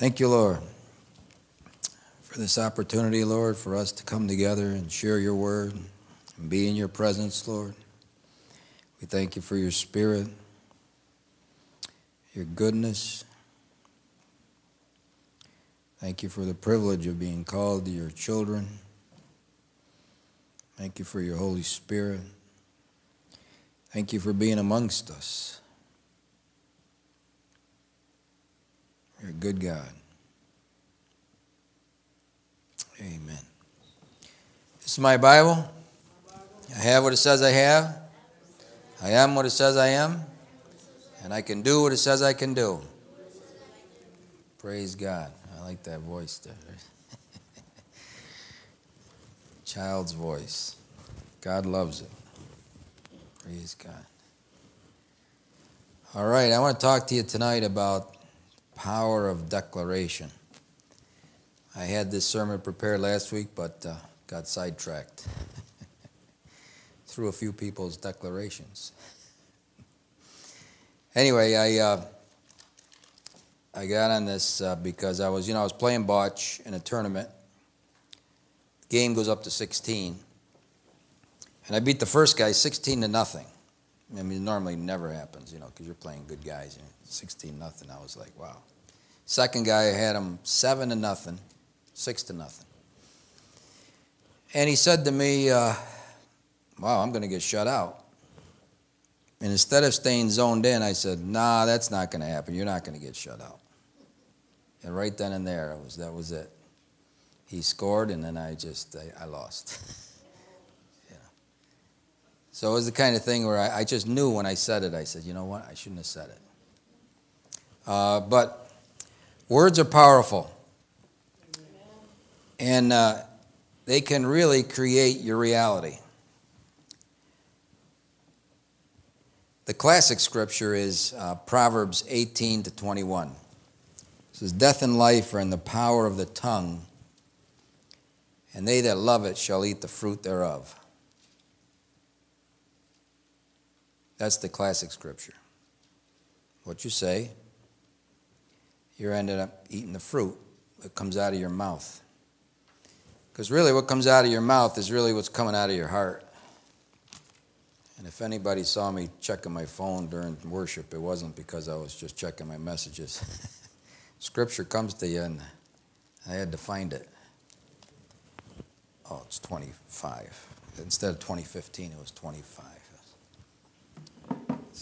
Thank you, Lord, for this opportunity, Lord, for us to come together and share your word and be in your presence, Lord. We thank you for your spirit, your goodness. Thank you for the privilege of being called to your children. Thank you for your Holy Spirit. Thank you for being amongst us. You're a good God. Amen. This is my Bible. I have what it says I have. I am what it says I am. And I can do what it says I can do. Praise God. I like that voice there. Child's voice. God loves it. Praise God. All right, I want to talk to you tonight about power of declaration. I had this sermon prepared last week, but uh, got sidetracked through a few people's declarations. Anyway, I uh, I got on this uh, because I was, you know, I was playing bocce in a tournament. The game goes up to 16, and I beat the first guy 16 to nothing. I mean, normally never happens, you know, because you're playing good guys. You know, 16 nothing. I was like, wow. Second guy, had him seven to nothing, six to nothing. And he said to me, uh, wow, I'm going to get shut out. And instead of staying zoned in, I said, nah, that's not going to happen. You're not going to get shut out. And right then and there, was, that was it. He scored, and then I just, I, I lost. So it was the kind of thing where I, I, just knew when I said it, I said, you know what, I shouldn't have said it. Uh, but words are powerful. And uh, they can really create your reality. The classic scripture is uh, Proverbs 18 to 21. It says, Death and life are in the power of the tongue, and they that love it shall eat the fruit thereof. That's the classic scripture. What you say, you're ended up eating the fruit that comes out of your mouth. Because really, what comes out of your mouth is really what's coming out of your heart. And if anybody saw me checking my phone during worship, it wasn't because I was just checking my messages. Scripture comes to you, and I had to find it. Oh, it's 25. Instead of 2015, it was 25.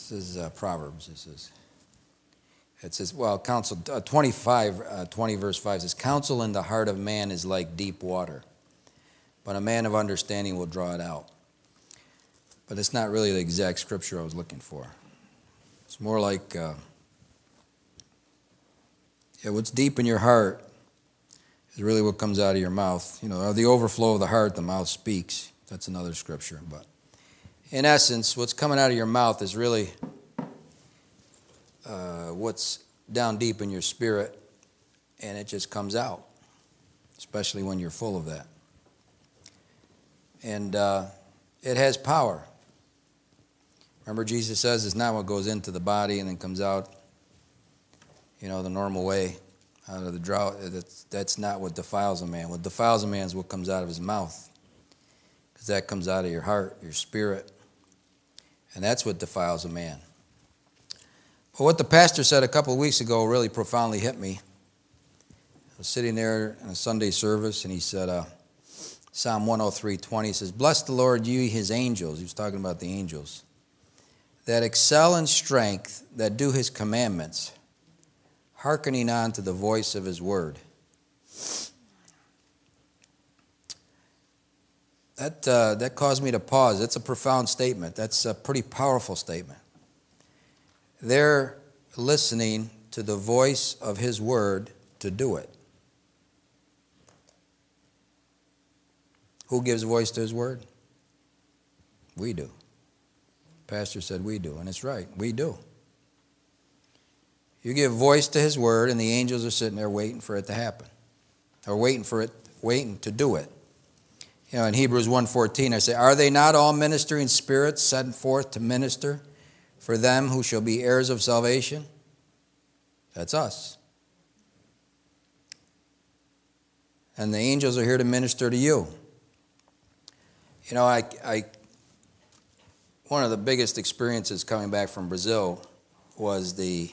This is uh, Proverbs. This is. It says, well, counsel, uh, 25, uh, 20 verse 5 says, Counsel in the heart of man is like deep water, but a man of understanding will draw it out. But it's not really the exact scripture I was looking for. It's more like uh, yeah, what's deep in your heart is really what comes out of your mouth. You know, the overflow of the heart, the mouth speaks. That's another scripture. But in essence, what's coming out of your mouth is really uh, what's down deep in your spirit, and it just comes out, especially when you're full of that. And uh, it has power. Remember, Jesus says it's not what goes into the body and then comes out, you know, the normal way out of the drought. That's, that's not what defiles a man. What defiles a man is what comes out of his mouth, because that comes out of your heart, your spirit. And that's what defiles a man. But what the pastor said a couple of weeks ago really profoundly hit me. I was sitting there in a Sunday service, and he said, uh, Psalm 103 20 says, Bless the Lord, you his angels. He was talking about the angels that excel in strength, that do his commandments, hearkening on to the voice of his word. That, uh, that caused me to pause. That's a profound statement. That's a pretty powerful statement. They're listening to the voice of His Word to do it. Who gives voice to His Word? We do. Pastor said we do, and it's right. We do. You give voice to His Word, and the angels are sitting there waiting for it to happen, or waiting for it, waiting to do it. You know, in Hebrews 1.14, I say, Are they not all ministering spirits sent forth to minister for them who shall be heirs of salvation? That's us. And the angels are here to minister to you. You know, I, I one of the biggest experiences coming back from Brazil was the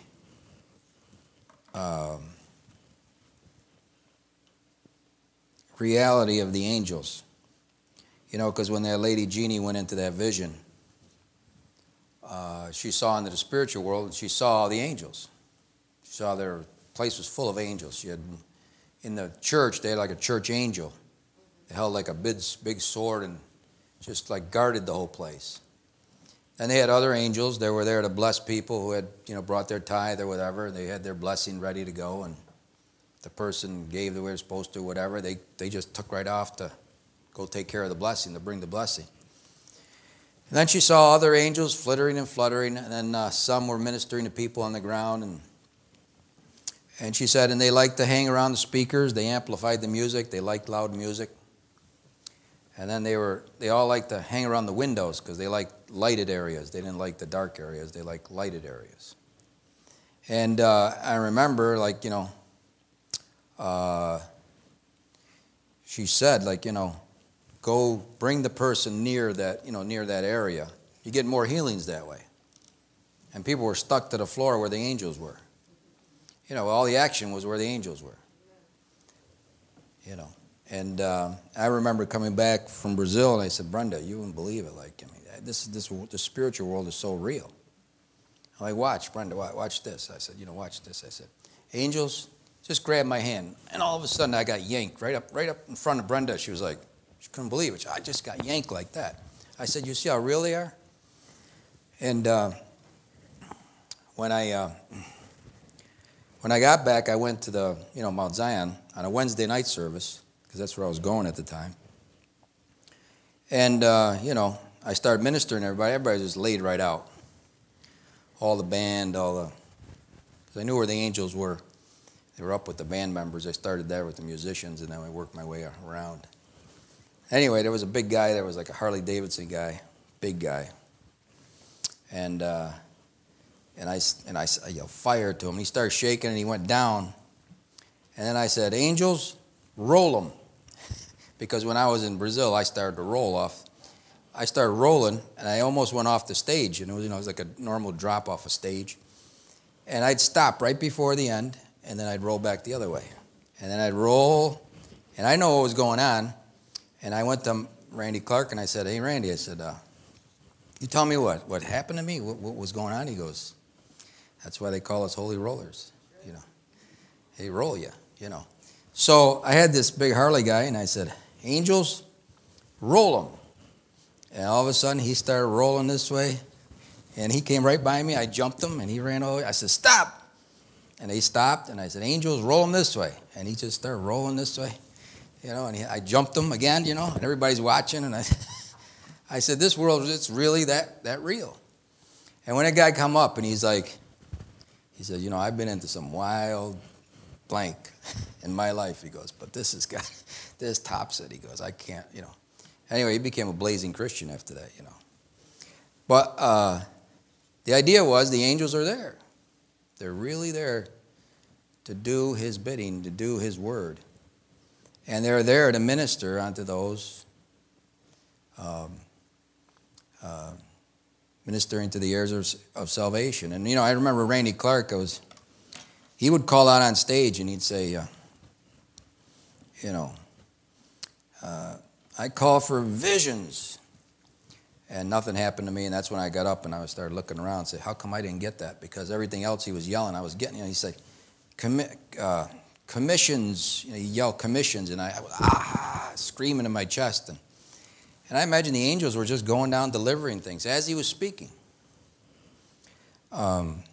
um, reality of the angels. You know, because when that lady Jeannie went into that vision, uh, she saw into the spiritual world and she saw the angels. She saw their place was full of angels. She had in the church they had like a church angel. They held like a big, big sword and just like guarded the whole place. And they had other angels that were there to bless people who had, you know, brought their tithe or whatever. They had their blessing ready to go, and the person gave the way they're supposed to, whatever. They they just took right off to go take care of the blessing, to bring the blessing. And then she saw other angels flittering and fluttering, and then uh, some were ministering to people on the ground. And, and she said, and they liked to hang around the speakers. They amplified the music. They liked loud music. And then they were they all liked to hang around the windows because they liked lighted areas. They didn't like the dark areas. They liked lighted areas. And uh, I remember, like you know, uh, she said, like you know, go bring the person near that, you know, near that area. You get more healings that way. And people were stuck to the floor where the angels were. You know, all the action was where the angels were. You know, and uh, I remember coming back from Brazil, and I said, Brenda, you wouldn't believe it. Like, I mean, this this the spiritual world is so real. I'm like, watch, Brenda, watch this. I said, you know, watch this. I said, angels, just grab my hand, and all of a sudden I got yanked right up, right up in front of Brenda. She was like, she couldn't believe it. I just got yanked like that. I said, You see how real they are? And uh, when I uh, when I got back, I went to the you know Mount Zion on a Wednesday night service because that's where I was going at the time. And uh, you know, I started ministering everybody. Everybody just laid right out. All the band, all the. Cause I knew where the angels were. They were up with the band members. I started there with the musicians, and then I worked my way around. Anyway, there was a big guy there was like a Harley Davidson guy, big guy. And, uh, and I, and I, I yelled fire to him. He started shaking and he went down. And then I said, Angels, roll them. because when I was in Brazil, I started to roll off. I started rolling and I almost went off the stage. And it was, you know, it was like a normal drop off a stage. And I'd stop right before the end and then I'd roll back the other way. And then I'd roll. And I know what was going on. And I went to Randy Clark and I said, Hey, Randy, I said, uh, You tell me what? What happened to me? What, what, was going on? He goes, That's why they call us holy rollers. You know, they roll you, you know. So I had this big Harley guy and I said, Angels, roll them. And all of a sudden he started rolling this way and he came right by me. I jumped him and he ran over. I said, Stop. And he stopped and I said, Angels, roll them this way. And he just started rolling this way you know, and he, I jumped him again, you know, and everybody's watching, and I, I said, this world, it's really that, that real. And when a guy come up and he's like, he said, you know, I've been into some wild blank in my life, he goes, but this has got, this tops it, he goes, I can't, you know. Anyway, he became a blazing Christian after that, you know. But uh, the idea was the angels are there. They're really there to do his bidding, to do his word. And they're there to minister unto those um, uh, ministering to the heirs of, of, salvation. And, you know, I remember Randy Clark, I was, he would call out on stage and he'd say, uh, you know, uh, I call for visions. And nothing happened to me, and that's when I got up and I started looking around and said, How come I didn't get that? Because everything else he was yelling, I was getting. You know, he said, Commit, uh, commissions, you know, yell commissions, and I, was ah, screaming in my chest. And, and I imagine the angels were just going down delivering things as he was speaking. Um,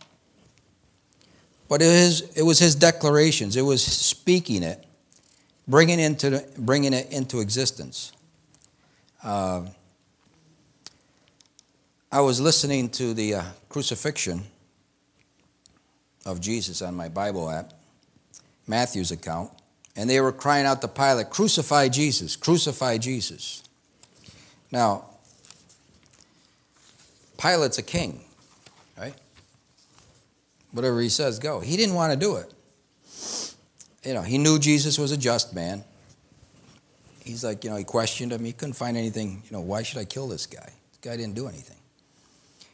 But it, is, it was his declarations, it was speaking it, bringing, into, bringing it into existence. Uh, I was listening to the uh, crucifixion of Jesus on my Bible app, Matthew's account, and they were crying out to Pilate, Crucify Jesus, crucify Jesus. Now, Pilate's a king, right? Whatever he says, go. He didn't want to do it. You know, he knew Jesus was a just man. He's like, you know, he questioned him. He couldn't find anything, you know, why should I kill this guy? This guy didn't do anything.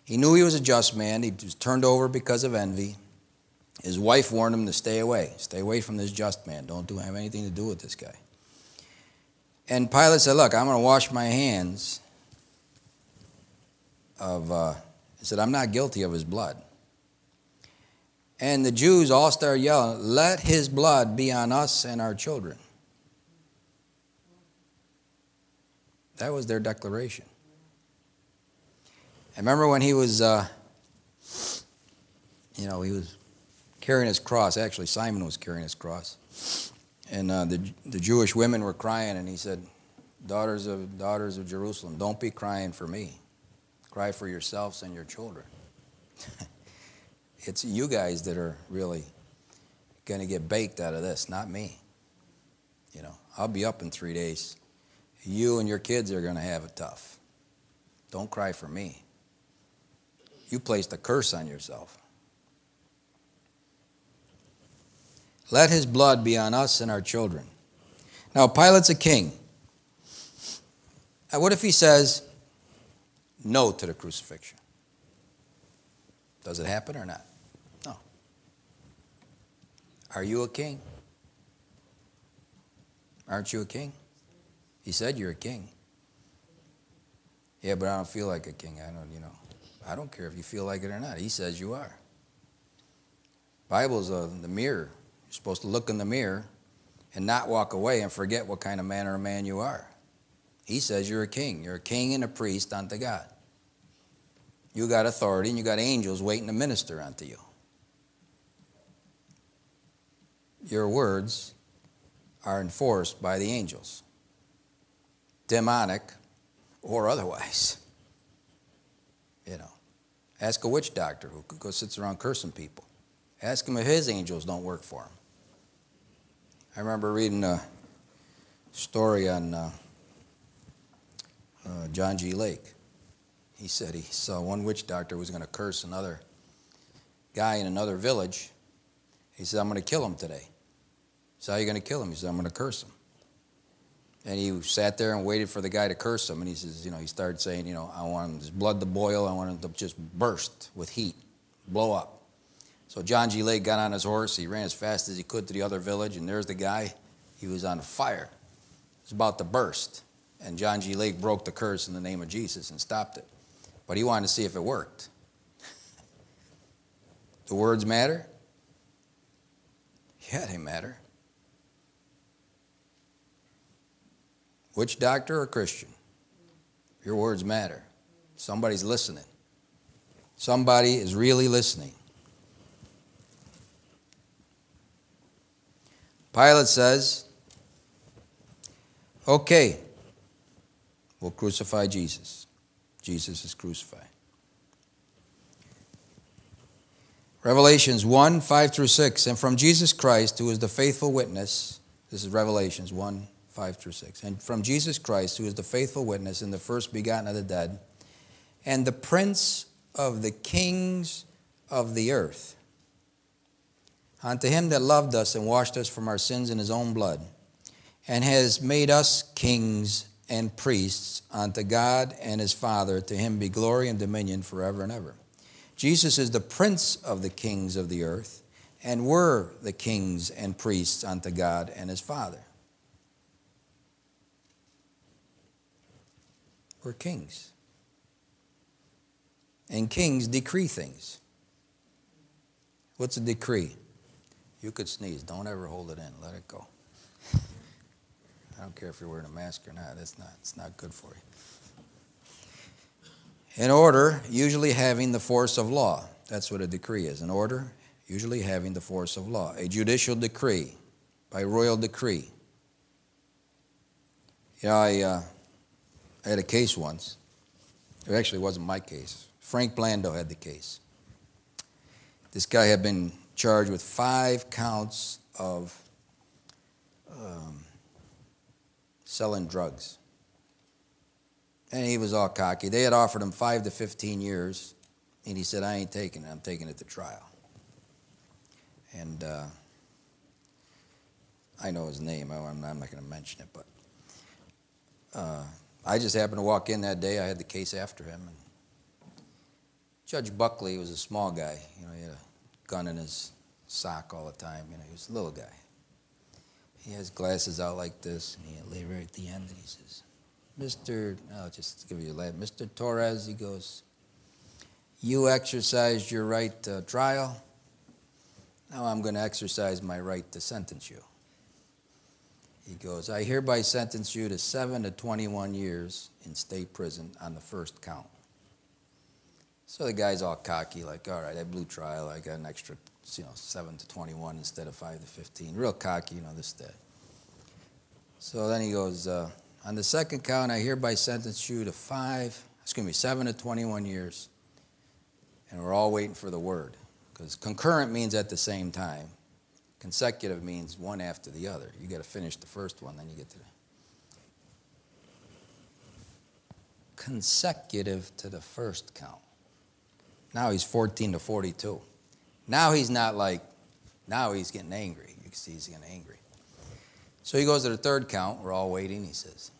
He knew he was a just man. He was turned over because of envy. His wife warned him to stay away. Stay away from this just man. Don't do, have anything to do with this guy. And Pilate said, Look, I'm going to wash my hands of, uh, he said, I'm not guilty of his blood. And the Jews all started yelling, Let his blood be on us and our children. That was their declaration. I remember when he was, uh, you know, he was carrying his cross. Actually, Simon was carrying his cross. And uh, the, the Jewish women were crying, and he said, Daughters of, daughters of Jerusalem, don't be crying for me. Cry for yourselves and your children. it's you guys that are really going to get baked out of this, not me. You know, I'll be up in three days. You and your kids are going to have it tough. Don't cry for me. You placed a curse on yourself. Let his blood be on us and our children. Now, Pilate's a king. What if he says no to the crucifixion? Does it happen or not? No. Are you a king? Aren't you a king? He said you're a king. Yeah, but I don't feel like a king. I don't, you know. I don't care if you feel like it or not. He says you are. Bible's uh, the mirror. You're supposed to look in the mirror and not walk away and forget what kind of man or man you are. He says you're a king. You're a king and a priest unto God. You got authority and you got angels waiting to minister unto you. Your words are enforced by the angels demonic or otherwise. You know, ask a witch doctor who sits around cursing people. Ask him if his angels don't work for him. I remember reading a story on uh, uh, John G. Lake. He said he saw one witch doctor was going to curse another guy in another village. He said, I'm going to kill him today. He said, How are you going to kill him? He said, I'm going to curse him. And he sat there and waited for the guy to curse him. And he says, you know, he started saying, you know, I want his blood to boil. I want him to just burst with heat, blow up. So John G. Lake got on his horse. He ran as fast as he could to the other village. And there's the guy. He was on fire. He was about to burst. And John G. Lake broke the curse in the name of Jesus and stopped it. But he wanted to see if it worked. the words matter? Yeah, they matter. Witch doctor or Christian? Your words matter. Somebody's listening. Somebody is really listening. Pilate says, Okay, we'll crucify Jesus. Jesus is crucified. Revelations 1 5 through 6. And from Jesus Christ, who is the faithful witness, this is Revelations 1 5 through 6. And from Jesus Christ, who is the faithful witness and the first begotten of the dead, and the prince of the kings of the earth. Unto him that loved us and washed us from our sins in his own blood, and has made us kings and priests unto God and his Father, to him be glory and dominion forever and ever. Jesus is the prince of the kings of the earth, and we're the kings and priests unto God and his Father. We're kings. And kings decree things. What's a decree? You could sneeze. Don't ever hold it in. Let it go. I don't care if you're wearing a mask or not. That's not, it's not good for you. An order, usually having the force of law. That's what a decree is. An order, usually having the force of law. A judicial decree, by royal decree. Know, I, uh, I had a case once. It actually wasn't my case. Frank Blando had the case. This guy had been charged with five counts of um, selling drugs. And he was all cocky. They had offered him five to 15 years, and he said, I ain't taking it. I'm taking it to trial. And uh, I know his name. I'm not going to mention it, but uh, I just happened to walk in that day. I had the case after him. And Judge Buckley was a small guy. You know, he had a gun in his sock all the time. You know, he was a little guy. He has glasses out like this, and he lay right at the end, and he says, Mr. I'll just give you a laugh. Mr. Torres, he goes, You exercised your right to trial. Now I'm going to exercise my right to sentence you. He goes, I hereby sentence you to 7 to 21 years in state prison on the first count. So the guy's all cocky, like, all right, I blew trial. I got an extra, you know, 7 to 21 instead of 5 to 15. Real cocky, you know, this, that. So then he goes, uh, on the second count, I hereby sentence you to 5, excuse me, 7 to 21 years. And we're all waiting for the word. Because concurrent means at the same time. Consecutive means one after the other. You got to finish the first one, then you get to the. Consecutive to the first count. Now he's 14 to 42. Now he's not like, now he's getting angry. You can see he's getting angry. So he goes to the third count. We're all waiting. He says,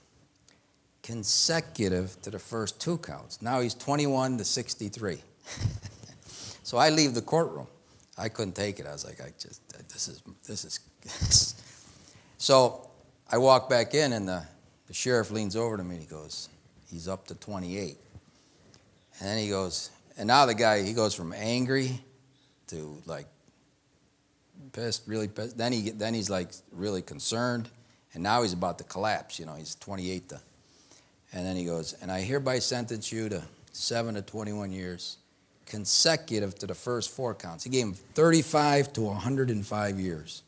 consecutive to the first two counts. Now he's 21 to 63. so I leave the courtroom. I couldn't take it. I was like, I just, this is, this is. so I walk back in, and the, the sheriff leans over to me and he goes, he's up to 28. And then he goes, and now the guy, he goes from angry to like pissed, really pissed. Then, he, then he's like really concerned. And now he's about to collapse. You know, he's 28 to. And then he goes, and I hereby sentence you to 7 to 21 years consecutive to the first four counts. He gave him 35 to 105 years.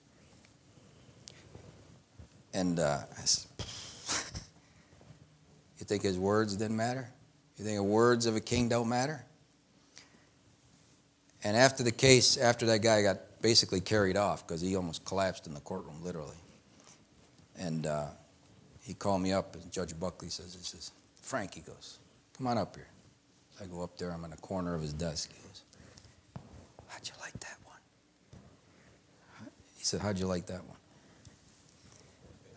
And uh, said, you think his words didn't matter? You think the words of a king don't matter? And after the case, after that guy got basically carried off because he almost collapsed in the courtroom, literally. And uh, he called me up, and Judge Buckley says, he says, Frank, he goes, come on up here. I go up there, I'm in the corner of his desk. He goes, How'd you like that one? He said, How'd you like that one?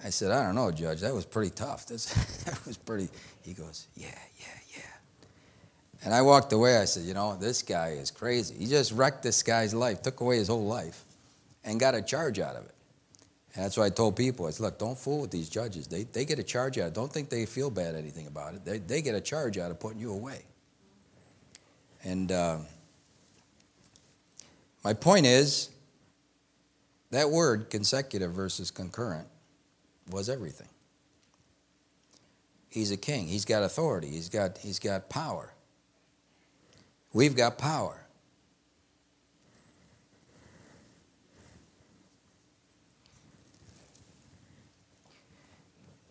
I said, I don't know, Judge. That was pretty tough. That's, that was pretty. He goes, Yeah, yeah, yeah. And I walked away. I said, You know, this guy is crazy. He just wrecked this guy's life, took away his whole life, and got a charge out of it. And that's why I told people, I said, look, don't fool with these judges. They, they get a charge out. Don't think they feel bad anything about it. They, they get a charge out of putting you away. And uh, my point is that word, consecutive versus concurrent, was everything. He's a king. He's got authority. He's got, he's got power. We've got power.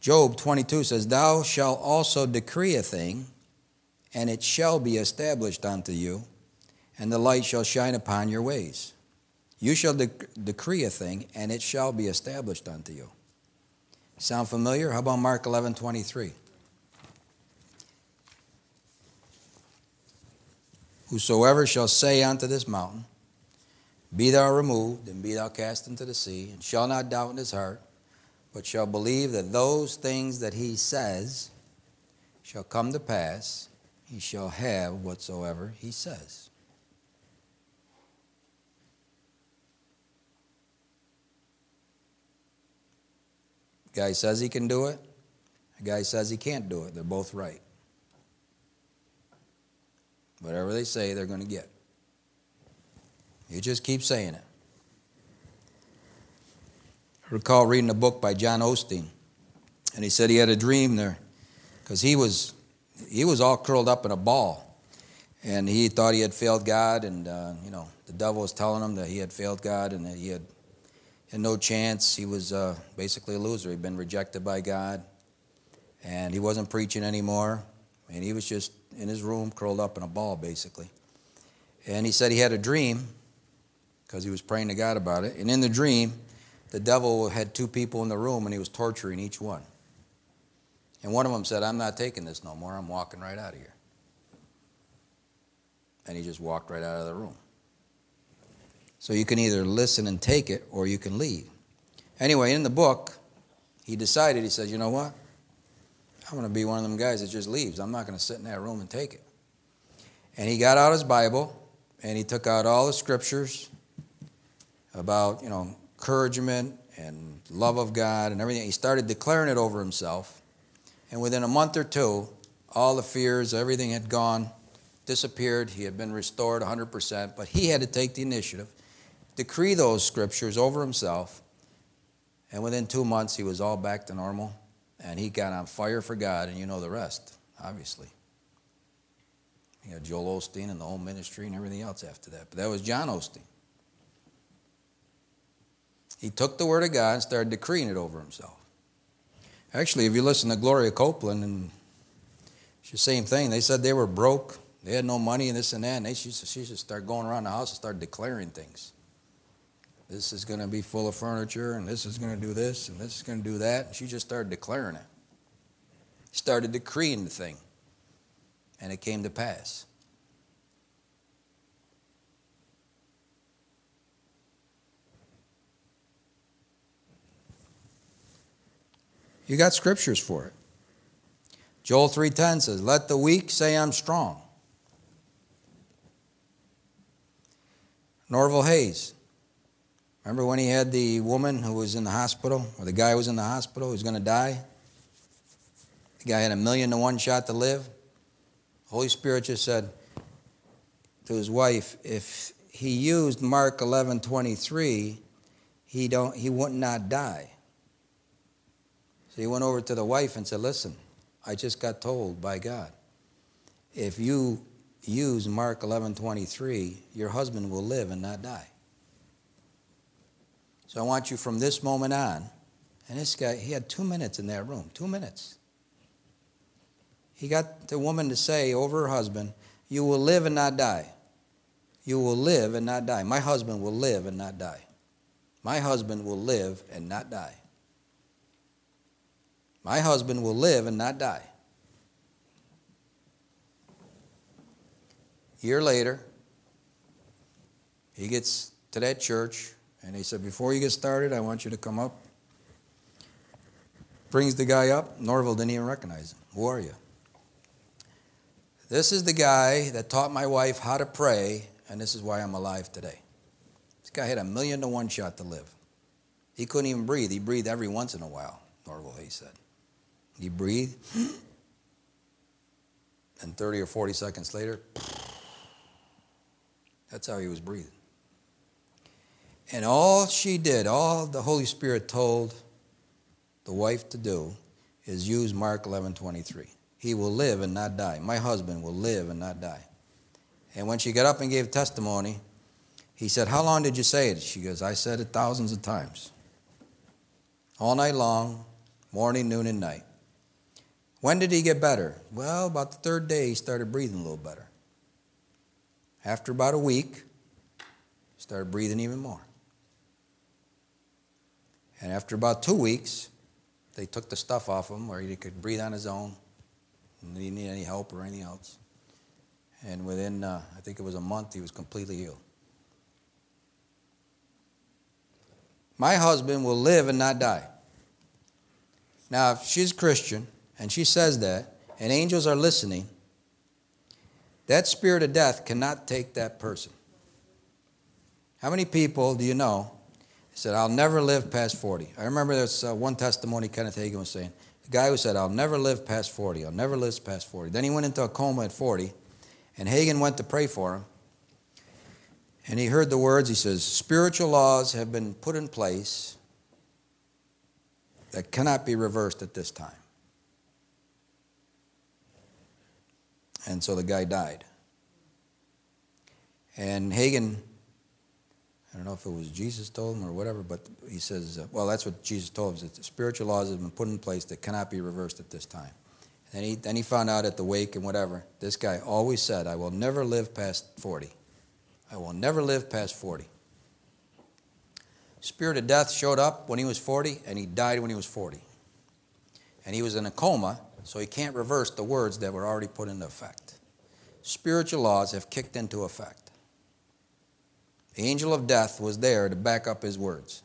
Job 22 says, Thou shalt also decree a thing, and it shall be established unto you, and the light shall shine upon your ways. You shall de- decree a thing, and it shall be established unto you. Sound familiar? How about Mark 11 23? Whosoever shall say unto this mountain, Be thou removed, and be thou cast into the sea, and shall not doubt in his heart, but shall believe that those things that he says shall come to pass, he shall have whatsoever he says. Guy says he can do it, guy says he can't do it. They're both right. Whatever they say, they're going to get. You just keep saying it. I recall reading a book by John Osteen, and he said he had a dream there because he was he was all curled up in a ball. And he thought he had failed God, and, uh, you know, the devil was telling him that he had failed God and that he had, had no chance. He was uh, basically a loser. He'd been rejected by God, and he wasn't preaching anymore. And he was just in his room, curled up in a ball, basically. And he said he had a dream because he was praying to God about it. And in the dream, the devil had two people in the room and he was torturing each one. And one of them said, I'm not taking this no more. I'm walking right out of here. And he just walked right out of the room. So you can either listen and take it or you can leave. Anyway, in the book, he decided, he says, you know what? I'm going to be one of them guys that just leaves. I'm not going to sit in that room and take it. And he got out his Bible and he took out all the scriptures about, you know, encouragement and love of God and everything. He started declaring it over himself. And within a month or two, all the fears, everything had gone, disappeared. He had been restored 100%, but he had to take the initiative, decree those scriptures over himself. And within two months, he was all back to normal and he got on fire for God, and you know the rest, obviously. You had Joel Osteen and the whole ministry and everything else after that. But that was John Osteen. He took the word of God and started decreeing it over himself. Actually, if you listen to Gloria Copeland, and it's the same thing. They said they were broke, they had no money, and this and that, and they, she, she should start going around the house and start declaring things. This is going to be full of furniture, and this is going to do this, and this is going to do that. And she just started declaring it. Started decreeing the thing, and it came to pass. You got scriptures for it. Joel 3:10 says, "Let the weak say I'm strong." Norval Hayes, Remember when he had the woman who was in the hospital, or the guy who was in the hospital who was going to die? The guy had a million to one shot to live. Holy Spirit just said to his wife, if he used Mark 11 23, he, don't, he would not die. So he went over to the wife and said, Listen, I just got told by God, if you use Mark 11 23, your husband will live and not die. So I want you from this moment on. And this guy, he had two minutes in that room, two minutes. He got the woman to say over her husband, You will live and not die. You will live and not die. My husband will live and not die. My husband will live and not die. My husband will live and not die. year later, he gets to that church and he said, Before you get started, I want you to come up. Brings the guy up. Norval didn't even recognize him. Who are you? This is the guy that taught my wife how to pray, and this is why I'm alive today. This guy had a million to one shot to live. He couldn't even breathe. He breathed every once in a while, Norval, he said. He breathed, and 30 or 40 seconds later, that's how he was breathing. And all she did, all the Holy Spirit told the wife to do is use Mark 11 23. He will live and not die. My husband will live and not die. And when she got up and gave testimony, he said, How long did you say it? She goes, I said it thousands of times. All night long, morning, noon, and night. When did he get better? Well, about the third day, he started breathing a little better. After about a week, he started breathing even more. And after about two weeks, they took the stuff off him where he could breathe on his own. And he didn't need any help or anything else. And within, uh, I think it was a month, he was completely healed. My husband will live and not die. Now, if she's Christian and she says that, and angels are listening, that spirit of death cannot take that person. How many people do you know he said, I'll never live past 40. I remember there's uh, one testimony Kenneth Hagin was saying. The guy who said, I'll never live past 40. I'll never live past 40. Then he went into a coma at 40, and Hagin went to pray for him. And he heard the words, he says, Spiritual laws have been put in place that cannot be reversed at this time. And so the guy died. And Hagin, I don't know if it was Jesus told him or whatever, but he says, uh, well, that's what Jesus told him, that spiritual laws have been put in place that cannot be reversed at this time. And he, then he found out at the wake and whatever, this guy always said, I will never live past 40. I will never live past 40. Spirit of death showed up when he was 40, and he died when he was 40. And he was in a coma, so he can't reverse the words that were already put into effect. Spiritual laws have kicked into effect. The angel of death was there to back up his words.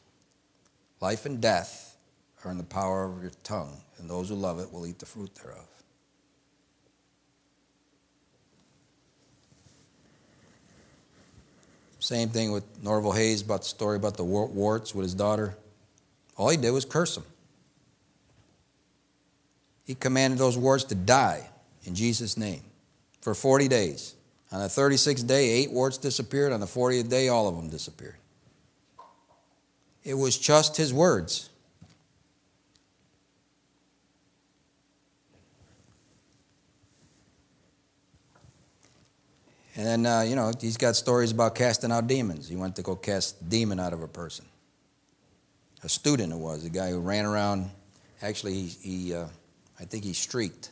Life and death are in the power of your tongue, and those who love it will eat the fruit thereof. Same thing with Norval Hayes about the story about the warts with his daughter. All he did was curse them. He commanded those warts to die in Jesus' name for 40 days. On the 36th day, eight warts disappeared. On the 40th day, all of them disappeared. It was just his words. And then, uh, you know, he's got stories about casting out demons. He went to go cast demon out of a person. A student it was, a guy who ran around. Actually, he, he uh, I think he streaked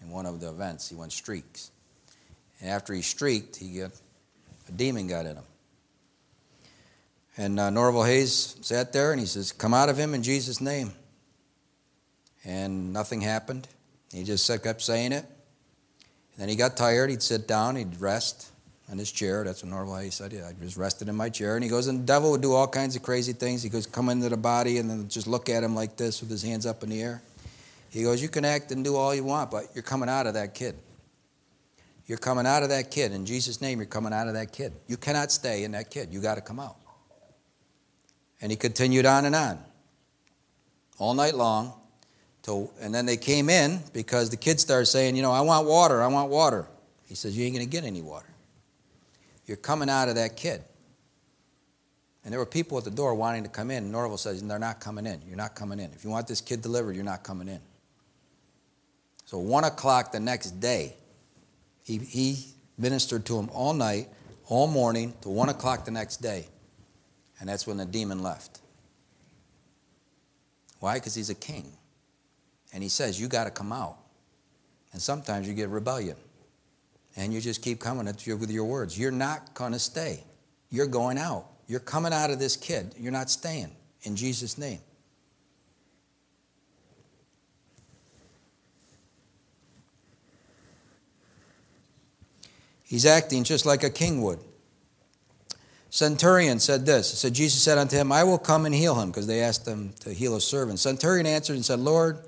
in one of the events. He went streaks. And after he streaked, he got, a demon got in him. And uh, Norval Hayes sat there and he says, Come out of him in Jesus' name. And nothing happened. He just kept saying it. Then he got tired. He'd sit down. He'd rest in his chair. That's what Norval Hayes said. Yeah, I just rested in my chair. And he goes, and the devil would do all kinds of crazy things. He goes, come into the body and then just look at him like this with his hands up in the air. He goes, you can act and do all you want, but you're coming out of that kid. You're coming out of that kid. In Jesus' name, you're coming out of that kid. You cannot stay in that kid. You got to come out. And he continued on and on all night long. So, and then they came in because the kids started saying, you know, I want water, I want water. He says, You ain't going to get any water. You're coming out of that kid. And there were people at the door wanting to come in. And Norval says, They're not coming in. You're not coming in. If you want this kid delivered, you're not coming in. So, one o'clock the next day, he, he ministered to him all night, all morning, to one o'clock the next day. And that's when the demon left. Why? Because he's a king. And he says, You got to come out. And sometimes you get rebellion. And you just keep coming with your words. You're not going to stay. You're going out. You're coming out of this kid. You're not staying in Jesus' name. He's acting just like a king would. Centurion said this. He said, Jesus said unto him, I will come and heal him, because they asked him to heal a servant. Centurion answered and said, Lord,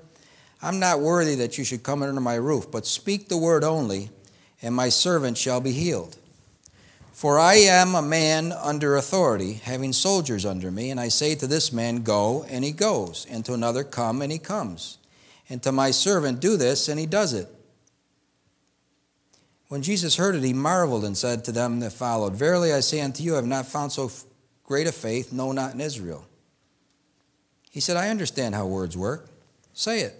I'm not worthy that you should come under my roof, but speak the word only, and my servant shall be healed. For I am a man under authority, having soldiers under me, and I say to this man, Go, and he goes, and to another, Come, and he comes, and to my servant, Do this, and he does it. When Jesus heard it, he marveled and said to them that followed, Verily I say unto you, I have not found so great a faith, no, not in Israel. He said, I understand how words work. Say it.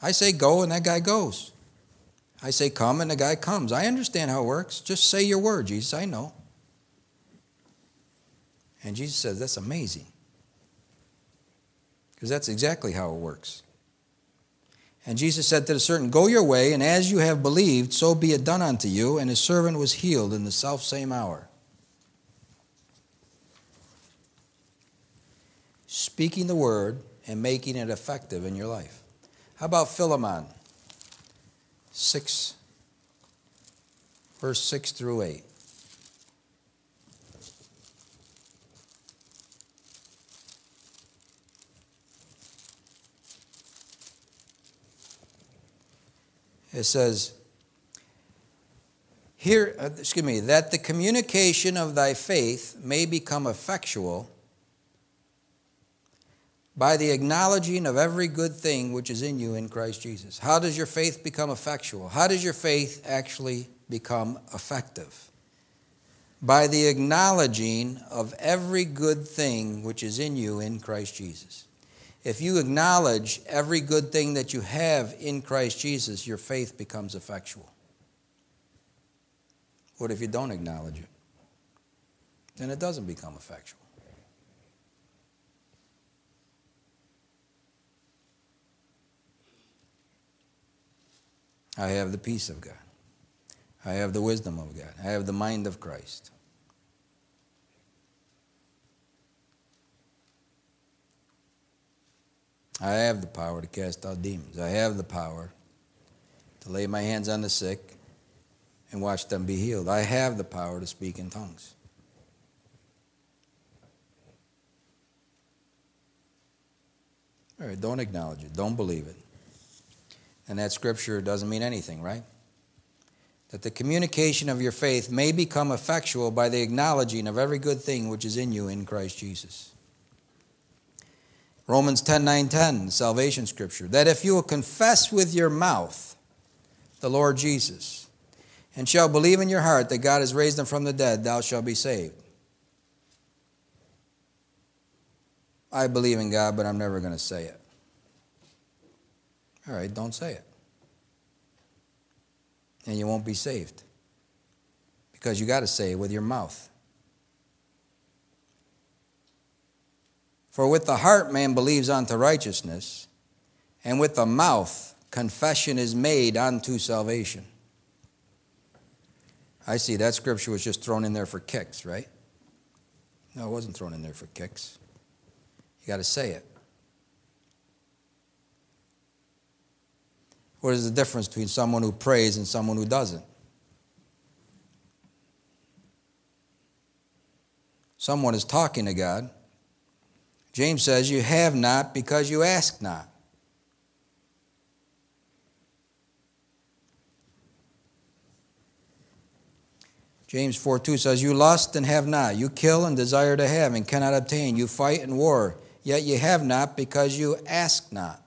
I say go, and that guy goes. I say come, and the guy comes. I understand how it works. Just say your word, Jesus. I know. And Jesus says, That's amazing. Because that's exactly how it works. And Jesus said to the servant, Go your way, and as you have believed, so be it done unto you. And his servant was healed in the self same hour. Speaking the word and making it effective in your life. How about Philemon? 6, verse 6 through 8. It says, here, uh, excuse me, that the communication of thy faith may become effectual by the acknowledging of every good thing which is in you in Christ Jesus. How does your faith become effectual? How does your faith actually become effective? By the acknowledging of every good thing which is in you in Christ Jesus. If you acknowledge every good thing that you have in Christ Jesus, your faith becomes effectual. What if you don't acknowledge it? then it doesn't become effectual. I have the peace of God. I have the wisdom of God. I have the mind of Christ. I have the power to cast out demons. I have the power to lay my hands on the sick and watch them be healed. I have the power to speak in tongues. All right, don't acknowledge it. Don't believe it. And that scripture doesn't mean anything, right? That the communication of your faith may become effectual by the acknowledging of every good thing which is in you in Christ Jesus. Romans 10 9 10, salvation scripture. That if you will confess with your mouth the Lord Jesus, and shall believe in your heart that God has raised him from the dead, thou shalt be saved. I believe in God, but I'm never going to say it. All right, don't say it. And you won't be saved. Because you got to say it with your mouth. For with the heart man believes unto righteousness, and with the mouth confession is made unto salvation. I see that scripture was just thrown in there for kicks, right? No, it wasn't thrown in there for kicks. You got to say it. What is the difference between someone who prays and someone who doesn't? Someone is talking to God. James says, You have not because you ask not. James 4 2 says, You lust and have not. You kill and desire to have and cannot obtain. You fight and war, yet you have not because you ask not.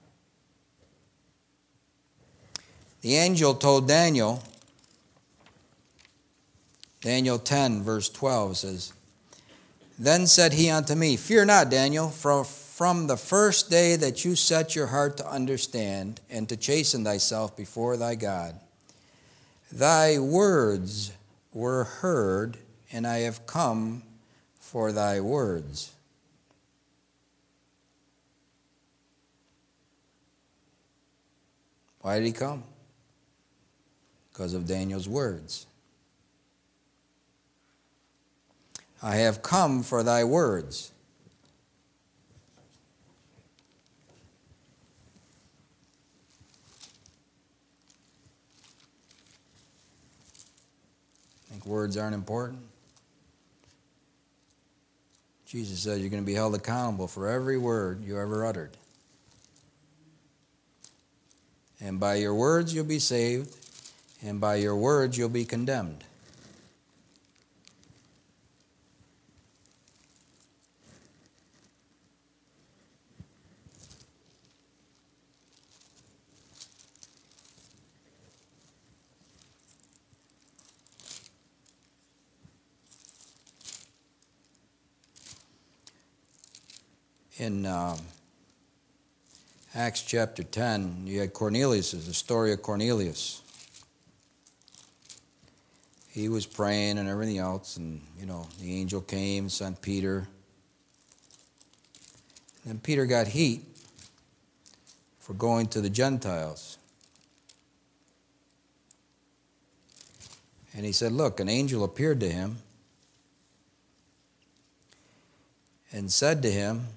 The angel told Daniel, Daniel 10, verse 12 says, Then said he unto me, Fear not, Daniel, for from the first day that you set your heart to understand and to chasten thyself before thy God, thy words were heard, and I have come for thy words. Why did he come? because of Daniel's words. I have come for thy words. Think words aren't important? Jesus says you're going to be held accountable for every word you ever uttered. And by your words you'll be saved, and by your words you'll be condemned. In um, Acts chapter 10, you had Cornelius, the story of Cornelius he was praying and everything else, and you know, the angel came, sent Peter. And Peter got heat for going to the Gentiles. And he said, Look, an angel appeared to him and said to him,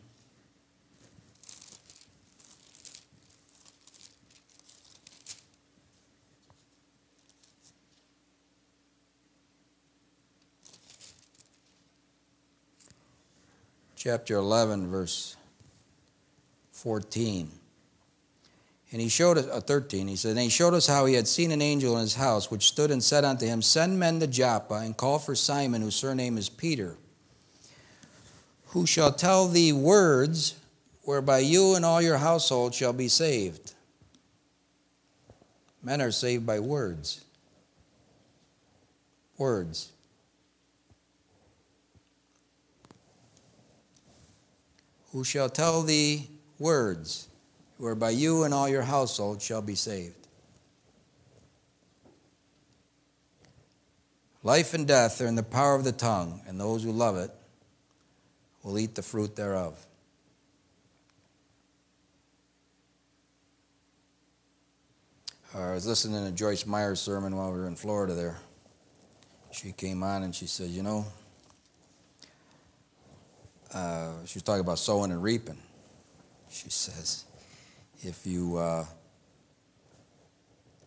chapter 11, verse 14. And he showed us, uh, 13, he said, And he showed us how he had seen an angel in his house, which stood and said unto him, Send men to Joppa, and call for Simon, whose surname is Peter, who shall tell thee words whereby you and all your household shall be saved. Men are saved by words. Words. Who shall tell thee words, whereby you and all your household shall be saved. Life and death are in the power of the tongue, and those who love it will eat the fruit thereof. I was listening to Joyce Meyer's sermon while we were in Florida there. She came on and she said, You know, uh, she was talking about sowing and reaping. She says, If you uh,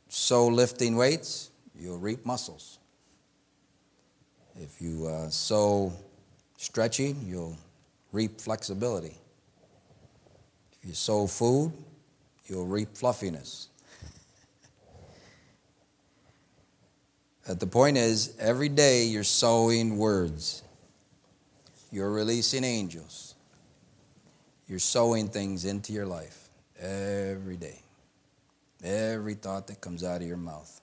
sow lifting weights, you'll reap muscles. If you uh, sow stretching, you'll reap flexibility. If you sow food, you'll reap fluffiness. But the point is, every day you're sowing words. You're releasing angels. You're sowing things into your life every day. Every thought that comes out of your mouth.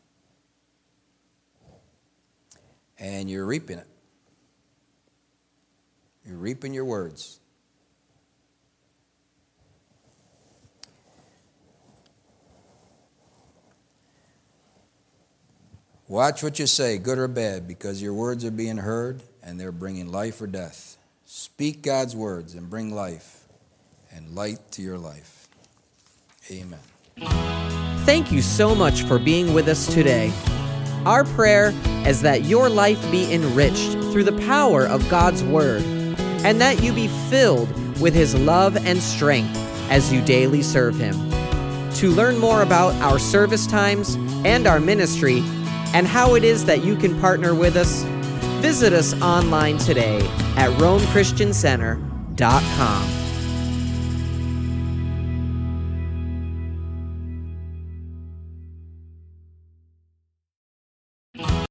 And you're reaping it. You're reaping your words. Watch what you say, good or bad, because your words are being heard and they're bringing life or death. Speak God's words and bring life and light to your life. Amen. Thank you so much for being with us today. Our prayer is that your life be enriched through the power of God's Word and that you be filled with His love and strength as you daily serve Him. To learn more about our service times and our ministry, and how it is that you can partner with us, visit us online today at RomeChristianCenter.com.